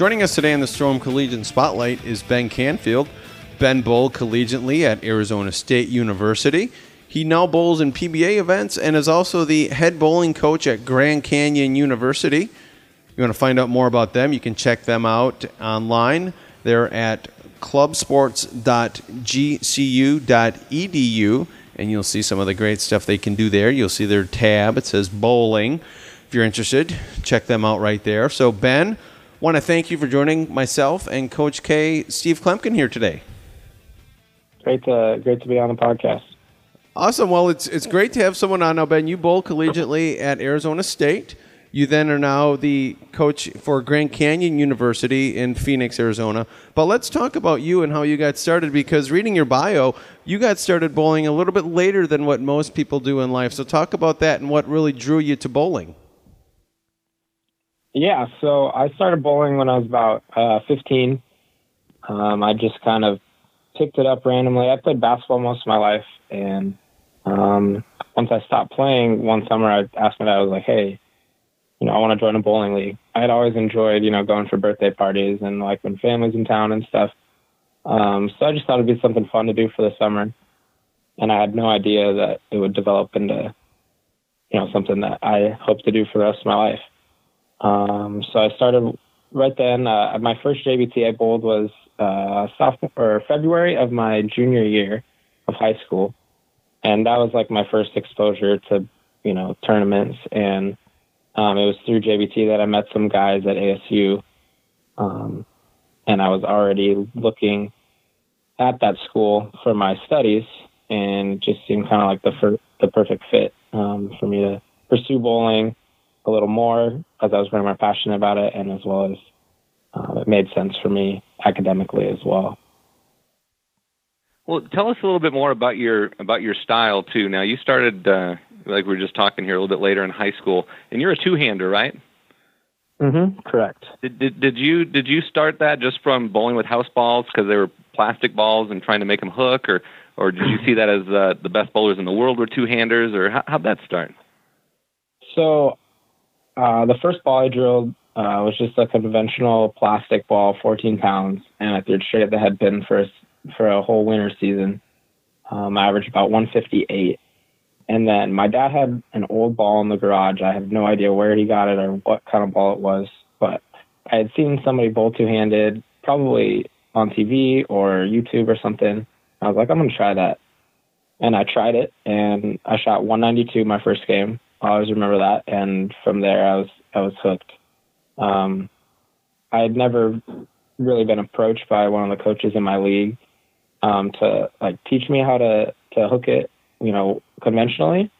Joining us today on the Storm Collegiate Spotlight is Ben Canfield. Ben bowled collegiately at Arizona State University. He now bowls in PBA events and is also the head bowling coach at Grand Canyon University. You want to find out more about them, you can check them out online. They're at clubsports.gcu.edu, and you'll see some of the great stuff they can do there. You'll see their tab, it says bowling. If you're interested, check them out right there. So, Ben, want to thank you for joining myself and Coach K, Steve Kloempken, here today. Great to great to be on the podcast. Awesome. Well, it's it's great to have someone on now, Ben. You bowl collegiately at Arizona State. You then are now the coach for Grand Canyon University in Phoenix, Arizona. But let's talk about you and how you got started because reading your bio, you got started bowling a little bit later than what most people do in life. So talk about that and what really drew you to bowling. Yeah, so I started bowling when I was about uh, 15. Um, I just kind of picked it up randomly. I played basketball most of my life, and um, once I stopped playing one summer, I asked my dad, I was like, hey, you know, I want to join a bowling league. I had always enjoyed, you know, going for birthday parties and like when families in town and stuff. Um, so I just thought it'd be something fun to do for the summer. And I had no idea that it would develop into, you know, something that I hope to do for the rest of my life. Um, so I started right then. Uh, my first JBT I bowled was uh, sophomore or February of my junior year of high school, and that was like my first exposure to you know tournaments and um, it was through JBT that I met some guys at ASU, um, and I was already looking at that school for my studies, and just seemed kind of like the fir- the perfect fit um, for me to pursue bowling a little more as I was very more passionate about it, and as well as uh, it made sense for me academically as well. Well, tell us a little bit more about your about your style too. Now, you started uh, like we were just talking here a little bit later in high school, and you're a two-hander, right? Mm-hmm. Correct. Did, did did you did you start that just from bowling with house balls because they were plastic balls and trying to make them hook, or or did you see that as uh, the best bowlers in the world were two-handers, or how, how'd that start? So, uh, the first ball I drilled uh, was just a conventional plastic ball, 14 pounds, and I threw it straight at the head pin for a, for a whole winter season. Um, I averaged about 158 and then my dad had an old ball in the garage. I have no idea where he got it or what kind of ball it was, but I had seen somebody bowl two handed, probably on TV or YouTube or something. I was like, I'm going to try that. And I tried it and I shot 192 my first game. I always remember that. And from there, I was, I was hooked. Um, I had never really been approached by one of the coaches in my league um, to like teach me how to, to hook it you know, conventionally,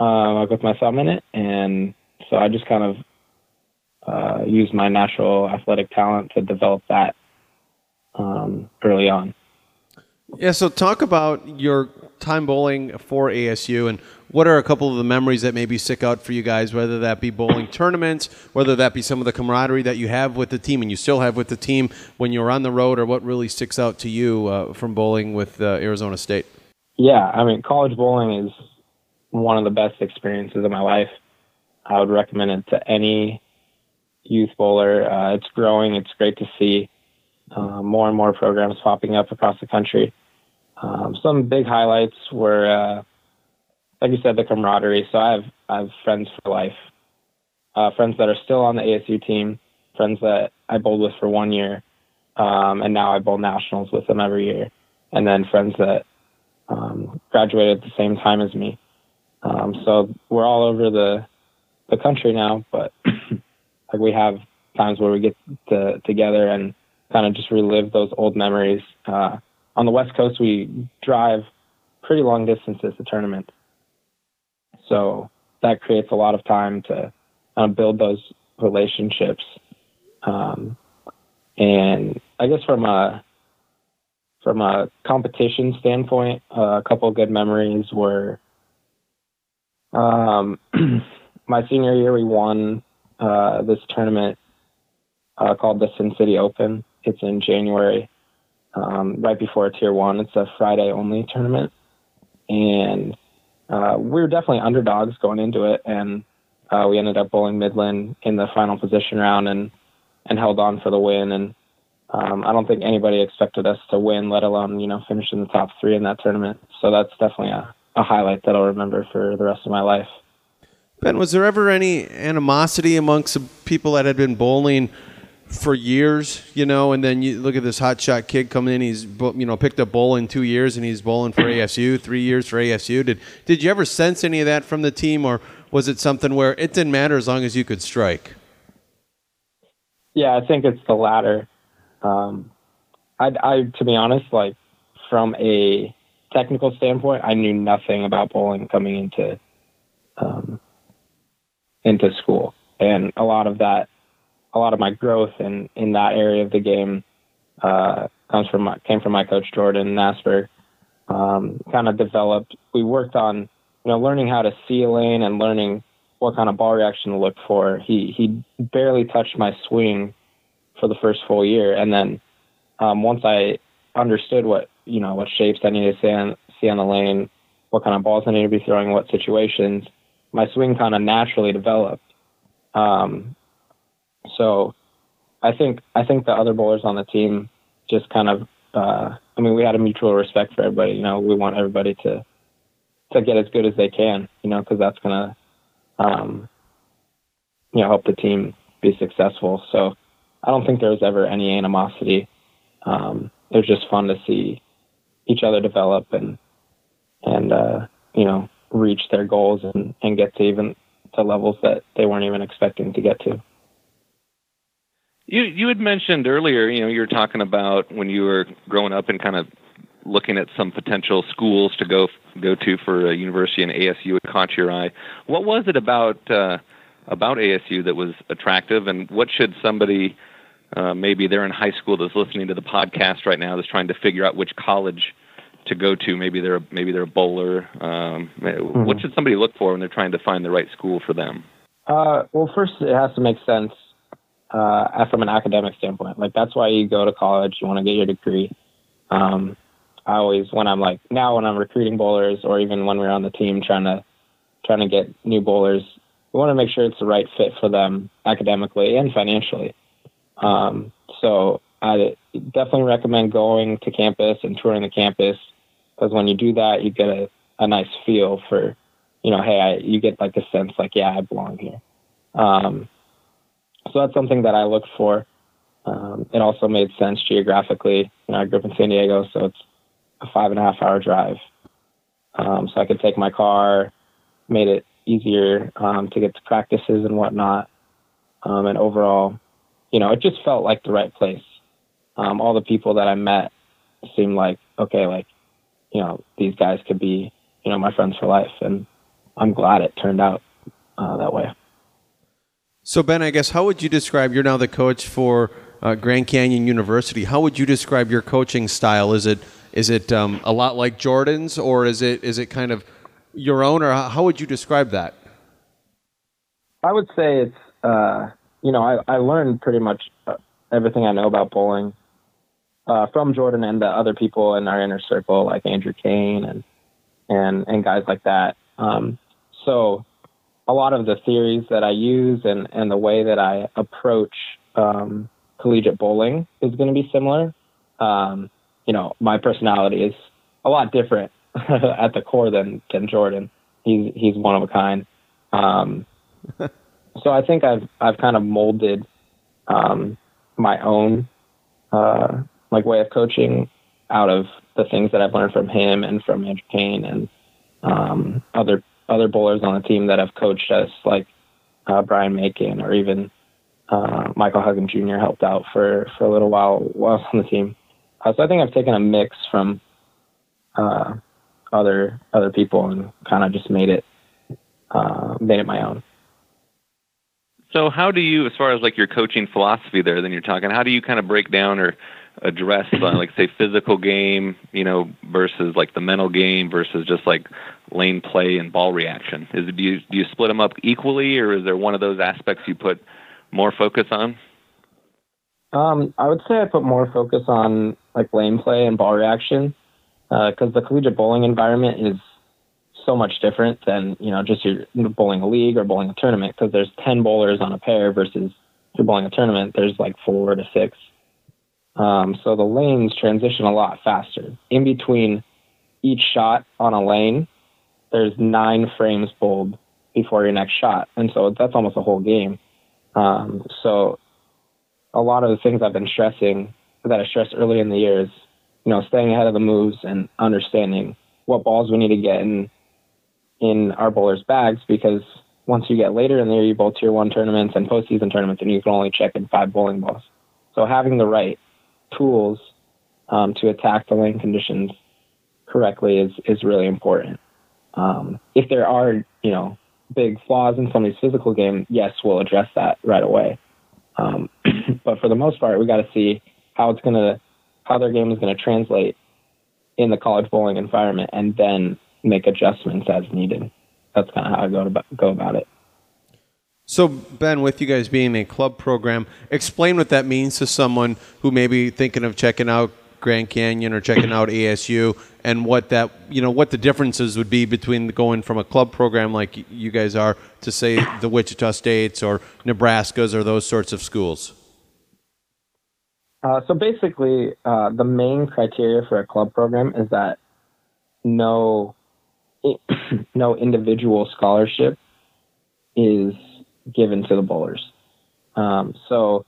uh, like with my thumb in it. And so I just kind of uh, used my natural athletic talent to develop that um, early on. Yeah, so talk about your time bowling for ASU and what are a couple of the memories that maybe stick out for you guys, whether that be bowling tournaments, whether that be some of the camaraderie that you have with the team and you still have with the team when you're on the road, or what really sticks out to you uh, from bowling with uh, Arizona State? Yeah, I mean, college bowling is one of the best experiences of my life. I would recommend it to any youth bowler. Uh, it's growing. It's great to see uh, more and more programs popping up across the country. Um, some big highlights were, uh, like you said, the camaraderie. So I have I have friends for life, uh, friends that are still on the ASU team, friends that I bowled with for one year, um, and now I bowl nationals with them every year, and then friends that um, graduated at the same time as me. Um, so we're all over the the country now, but like we have times where we get to, together and kind of just relive those old memories. Uh, on the West Coast, we drive pretty long distances to tournaments, so that creates a lot of time to uh, build those relationships. Um, and I guess from a from a competition standpoint, uh, a couple good memories were um, my senior year. We won uh, this tournament uh, called the Sin City Open. It's in January, um, right before Tier One. It's a Friday only tournament, and uh, we were definitely underdogs going into it, and uh, we ended up bowling Midland in the final position round and and held on for the win. And um, I don't think anybody expected us to win, let alone you know finish in the top three in that tournament. So that's definitely a, a highlight that I'll remember for the rest of my life. Ben, was there ever any animosity amongst people that had been bowling for years, you know, and then you look at this hotshot kid coming in. He's you know picked up bowling two years, and he's bowling for ASU three years for ASU. Did did you ever sense any of that from the team, or was it something where it didn't matter as long as you could strike? Yeah, I think it's the latter. Um, I, I, to be honest, like from a technical standpoint, I knew nothing about bowling coming into um, into school, and a lot of that a lot of my growth in in that area of the game uh, comes from my, came from my coach Jordan Nasper. Um, kind of developed. We worked on you know learning how to see a lane and learning what kind of ball reaction to look for. He he barely touched my swing for the first full year, and then um, once I understood what you know what shapes I needed to see on, see on the lane, what kind of balls I needed to be throwing, what situations, my swing kind of naturally developed. Um, so I think I think the other bowlers on the team just kind of uh, I mean we had a mutual respect for everybody. You know, we want everybody to to get as good as they can. You know, because that's gonna um, you know help the team be successful. So I don't think there was ever any animosity. Um, it was just fun to see each other develop and and uh, you know reach their goals and, and get to even to levels that they weren't even expecting to get to. You you had mentioned earlier, you know, you were talking about when you were growing up and kind of looking at some potential schools to go go to for a university and ASU had caught your eye. What was it about uh, about ASU that was attractive, and what should somebody uh, maybe they're in high school that's listening to the podcast right now that's trying to figure out which college to go to? Maybe they're a, maybe they're a bowler. Um, mm-hmm. What should somebody look for when they're trying to find the right school for them? Uh, well, first it has to make sense uh, from an academic standpoint. Like that's why you go to college. You want to get your degree. Um, I always when I'm like now when I'm recruiting bowlers or even when we're on the team trying to trying to get new bowlers, we want to make sure it's the right fit for them academically and financially. Um, so I definitely recommend going to campus and touring the campus because when you do that, you get a, a nice feel for, you know, hey, I, you get like a sense like, yeah, I belong here. Um, so that's something that I looked for. Um, it also made sense geographically. You know, I grew up in San Diego, so it's a five and a half hour drive. Um, so I could take my car, made it easier um, to get to practices and whatnot. Um, and overall, you know, it just felt like the right place. Um, all the people that I met seemed like, okay, like, you know, these guys could be, you know, my friends for life. And I'm glad it turned out uh, that way. So, Ben, I guess how would you describe? You're now the coach for uh, Grand Canyon University. How would you describe your coaching style? Is it is it um, a lot like Jordan's, or is it is it kind of your own, or how would you describe that? I would say it's uh, you know I, I learned pretty much uh, everything I know about bowling uh, from Jordan and the other people in our inner circle, like Andrew Kane and and and guys like that. Um, so a lot of the theories that I use and, and the way that I approach um, collegiate bowling is going to be similar. Um, you know, my personality is a lot different at the core than than Jordan. He's he's one of a kind. Um, so I think I've I've kind of molded um, my own uh, like way of coaching out of the things that I've learned from him and from Andrew Kane and um, other other bowlers on the team that have coached us, like uh, Brian Macon or even uh, Michael Huggin Jr. helped out for, for a little while while on the team. Uh, so I think I've taken a mix from uh, other other people and kind of just made it uh, made it my own. So how do you, as far as like your coaching philosophy there, then you're talking, how do you kind of break down or address uh, like say physical game, you know, versus like the mental game versus just like lane play and ball reaction? Is do you do you split them up equally, or is there one of those aspects you put more focus on? Um, I would say I put more focus on like lane play and ball reaction because uh, the collegiate bowling environment is so much different than you know just your bowling a league or bowling a tournament because there's 10 bowlers on a pair versus if you're bowling a tournament there's like four to six um, so the lanes transition a lot faster in between each shot on a lane there's nine frames pulled before your next shot and so that's almost a whole game um, so a lot of the things i've been stressing that i stressed early in the year is you know staying ahead of the moves and understanding what balls we need to get in in our bowlers' bags because once you get later in the year, you bowl tier one tournaments and postseason tournaments, and you can only check in five bowling balls. So having the right tools um, to attack the lane conditions correctly is is really important. Um, if there are you know big flaws in somebody's physical game, yes, we'll address that right away. Um, but for the most part, we got to see how it's gonna how their game is going to translate in the college bowling environment, and then make adjustments as needed. That's kind of how I go about go about it. So, Ben, with you guys being a club program, explain what that means to someone who may be thinking of checking out Grand Canyon or checking out ASU, and what that you know what the differences would be between going from a club program like you guys are to say the Wichita States or Nebraska's or those sorts of schools. Uh, so basically, uh, the main criteria for a club program is that no no individual scholarship is given to the bowlers. Um, so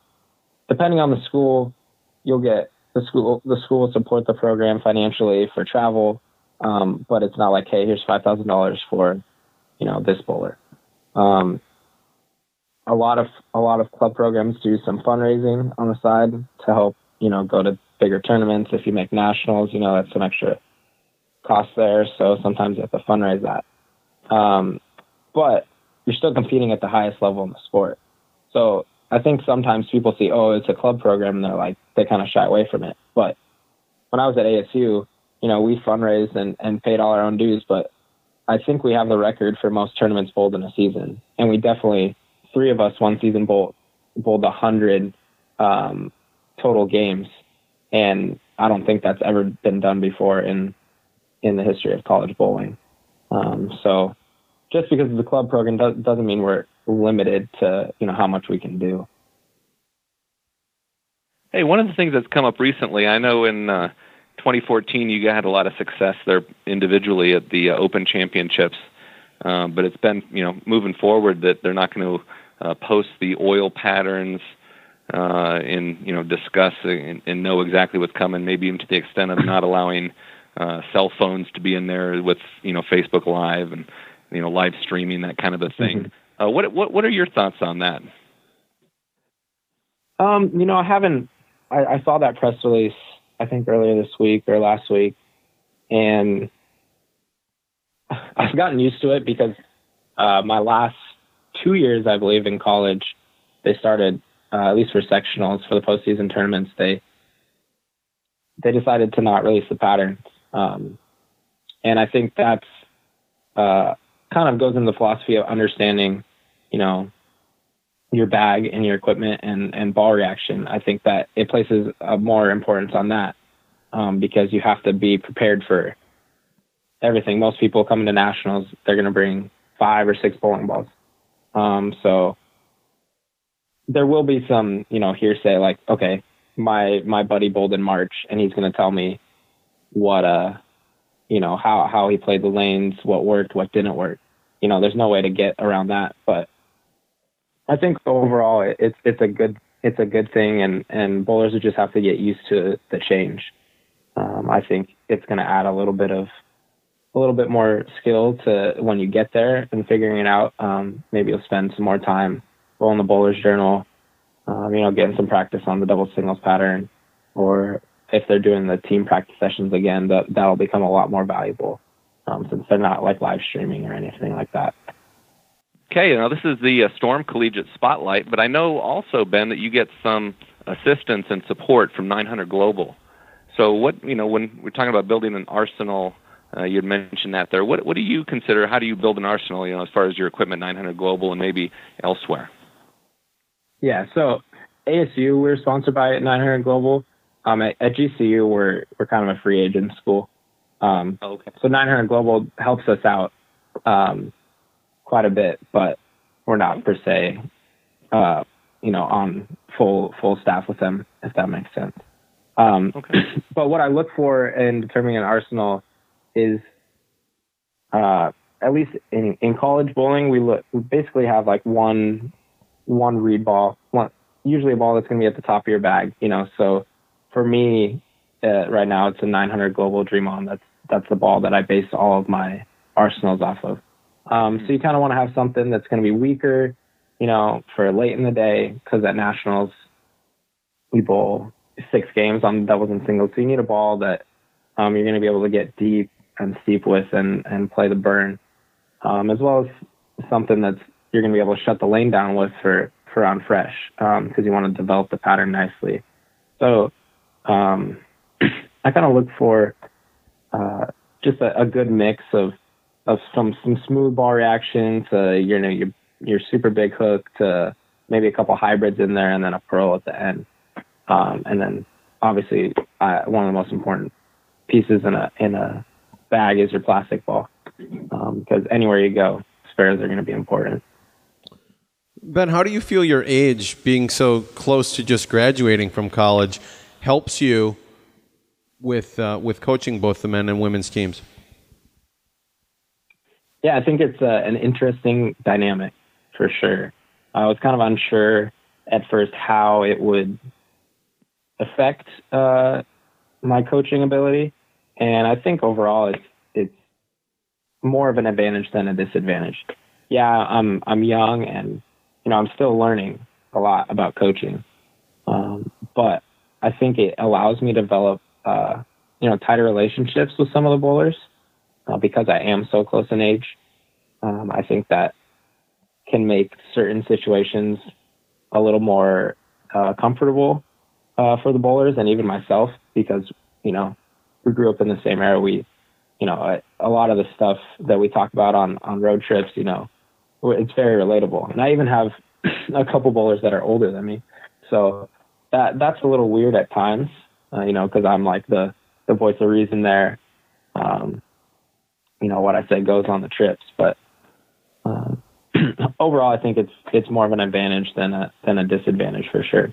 depending on the school, you'll get the school the school will support the program financially for travel, um, but it's not like hey here's five thousand dollars for you know this bowler. Um, a lot of a lot of club programs do some fundraising on the side to help you know go to bigger tournaments. If you make nationals, you know that's some extra cost there, so sometimes you have to fundraise that. Um, but you're still competing at the highest level in the sport. So I think sometimes people see, oh, it's a club program, and they're like, they kind of shy away from it. But when I was at ASU, you know, we fundraised and, and paid all our own dues, but I think we have the record for most tournaments bowled in a season. And we definitely, three of us one season bowled, bowled 100 um, total games. And I don't think that's ever been done before in in the history of college bowling. Um, so just because of the club program does, doesn't mean we're limited to you know how much we can do. Hey, one of the things that's come up recently, I know in uh, 2014 you had a lot of success there individually at the uh, Open Championships, um, but it's been you know moving forward that they're not going to uh, post the oil patterns uh, and you know discuss and, and know exactly what's coming, maybe even to the extent of not allowing uh, cell phones to be in there with you know Facebook Live and you know live streaming that kind of a thing. Mm-hmm. Uh, what what what are your thoughts on that? Um, you know, I haven't. I, I saw that press release. I think earlier this week or last week, and I've gotten used to it because uh, my last two years, I believe, in college, they started uh, at least for sectionals for the postseason tournaments. They they decided to not release the patterns um, and I think that's uh, kind of goes into the philosophy of understanding, you know, your bag and your equipment and, and ball reaction. I think that it places a more importance on that um, because you have to be prepared for everything. Most people coming to nationals, they're going to bring five or six bowling balls. Um, so there will be some, you know, hearsay like, okay, my my buddy bowled in March, and he's going to tell me what uh you know how how he played the lanes, what worked, what didn't work. You know, there's no way to get around that. But I think overall, it's it's a good it's a good thing, and and bowlers would just have to get used to the change. Um, I think it's going to add a little bit of a little bit more skill to when you get there and figuring it out. Um, maybe you'll spend some more time rolling the bowler's journal, um, you know, getting some practice on the double singles pattern, or if they're doing the team practice sessions again, that that'll become a lot more valuable um, since they're not like live streaming or anything like that. Okay, now this is the uh, Storm Collegiate Spotlight, but I know also Ben that you get some assistance and support from 900 Global. So, what you know, when we're talking about building an arsenal, uh, you had mentioned that there. What what do you consider? How do you build an arsenal? You know, as far as your equipment, 900 Global, and maybe elsewhere. Yeah. So ASU, we're sponsored by 900 Global. Um, at, at GCU, we're we're kind of a free agent school. Um, oh, okay. So 900 Global helps us out um, quite a bit, but we're not per se, uh, you know, on full full staff with them, if that makes sense. Um, okay. But what I look for in determining an arsenal is, uh, at least in, in college bowling, we look we basically have like one one reed ball, one usually a ball that's going to be at the top of your bag, you know. So for me, uh, right now it's a 900 Global Dream On. That's that's the ball that I base all of my arsenals off of. Um, so you kind of want to have something that's going to be weaker, you know, for late in the day because at nationals we bowl six games on doubles and singles. So you need a ball that um, you're going to be able to get deep and steep with and and play the burn, um, as well as something that's you're going to be able to shut the lane down with for for on fresh because um, you want to develop the pattern nicely. So um, I kind of look for uh, just a, a, good mix of of some some smooth ball reaction to you know your your super big hook to maybe a couple hybrids in there and then a pearl at the end, um, and then obviously uh, one of the most important pieces in a in a bag is your plastic ball because um, anywhere you go, spares are going to be important. Ben, how do you feel your age, being so close to just graduating from college, helps you with uh, with coaching both the men and women's teams? Yeah, I think it's uh, an interesting dynamic for sure. I was kind of unsure at first how it would affect uh, my coaching ability, and I think overall it's it's more of an advantage than a disadvantage. Yeah, I'm I'm young and you know I'm still learning a lot about coaching, um, but I think it allows me to develop uh, you know tighter relationships with some of the bowlers uh, because I am so close in age. Um, I think that can make certain situations a little more uh, comfortable uh, for the bowlers and even myself because you know we grew up in the same era. We you know a, a lot of the stuff that we talk about on on road trips, you know, it's very relatable. And I even have a couple bowlers that are older than me, so that that's a little weird at times, uh, you know, because I'm like the the voice of reason there. Um, you know, what I say goes on the trips, but uh, overall, I think it's it's more of an advantage than a than a disadvantage for sure.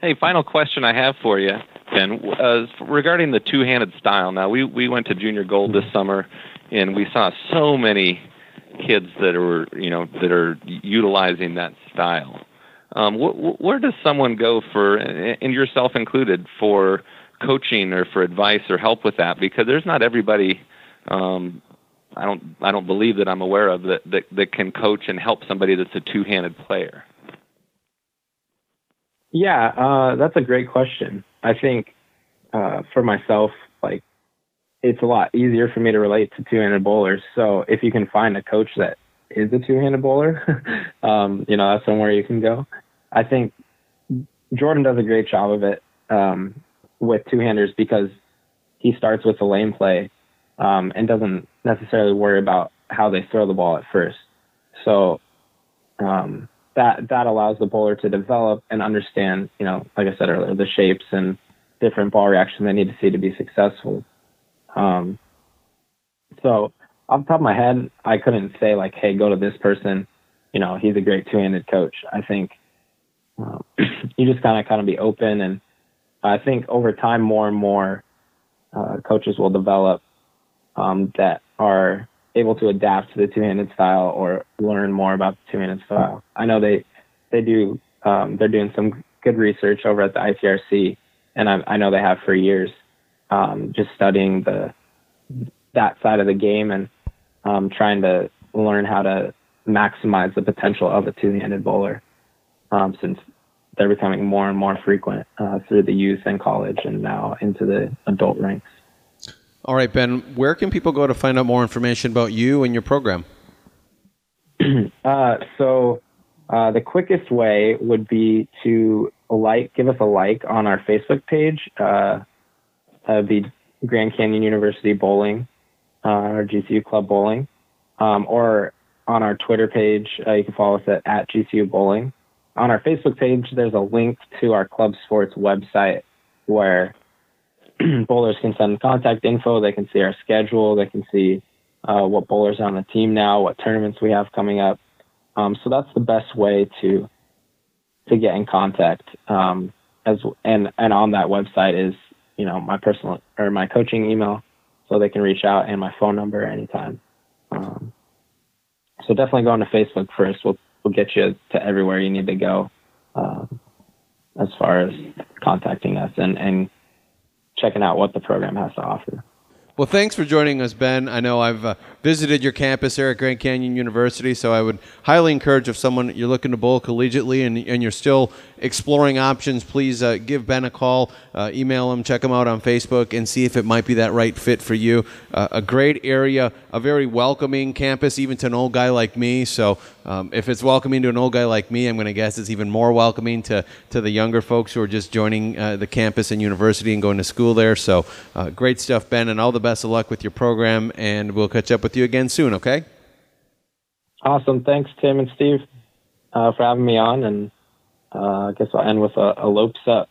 Hey, final question I have for you, Ben, uh, regarding the two-handed style. Now, we we went to Junior Gold this summer, and we saw so many kids that are you know that are utilizing that style. Um, wh- where does someone go for, and yourself included, for coaching or for advice or help with that? Because there's not everybody. Um, I don't. I don't believe that I'm aware of that, that that can coach and help somebody that's a two-handed player. Yeah, uh, that's a great question. I think uh, for myself, like it's a lot easier for me to relate to two-handed bowlers. So if you can find a coach that is a two-handed bowler, um, you know, that's somewhere you can go. I think Jordan does a great job of it um, with two-handers because he starts with the lane play um, and doesn't necessarily worry about how they throw the ball at first. So um, that that allows the bowler to develop and understand, you know, like I said earlier, the shapes and different ball reactions they need to see to be successful. Um, so off the top of my head, I couldn't say like, hey, go to this person. You know, he's a great two-handed coach. I think um, you just kind of kind of be open, and I think over time, more and more uh, coaches will develop um, that are able to adapt to the two-handed style or learn more about the two-handed style. I know they they do um, they're doing some good research over at the ITRC, and I, I know they have for years, um, just studying the that side of the game and um, trying to learn how to maximize the potential of a two-handed bowler um, since they're becoming more and more frequent uh, through the youth and college and now into the adult ranks. All right, Ben, where can people go to find out more information about you and your program? uh, so, uh, the quickest way would be to like, give us a like on our Facebook page. Uh, that would be Grand Canyon University Bowling, uh, our GCU Club Bowling, um, or on our Twitter page, uh, you can follow us at, at GCU Bowling. On our Facebook page, there's a link to our club sports website where bowlers can send contact info. They can see our schedule. They can see uh, what bowlers are on the team now, what tournaments we have coming up. Um, so that's the best way to to get in contact. Um, as and and on that website is you know my personal or my coaching email, so they can reach out and my phone number anytime. Um, so definitely go on to Facebook first. We'll we'll get you to everywhere you need to go um, as far as contacting us and and checking out what the program has to offer. Well, thanks for joining us, Ben. I know I've uh, visited your campus here at Grand Canyon University, so I would highly encourage if someone you're looking to bowl collegiately and, and you're still exploring options, please uh, give Ben a call, uh, email him, check him out on Facebook, and see if it might be that right fit for you. Uh, a great area, a very welcoming campus, even to an old guy like me. So um, if it's welcoming to an old guy like me, I'm going to guess it's even more welcoming to, to the younger folks who are just joining uh, the campus and university and going to school there. So uh, great stuff, Ben, and all the best of luck with your program, and we'll catch up with you again soon, okay? Awesome. Thanks, Tim and Steve, uh, for having me on. And uh, I guess I'll end with a, a lopes up.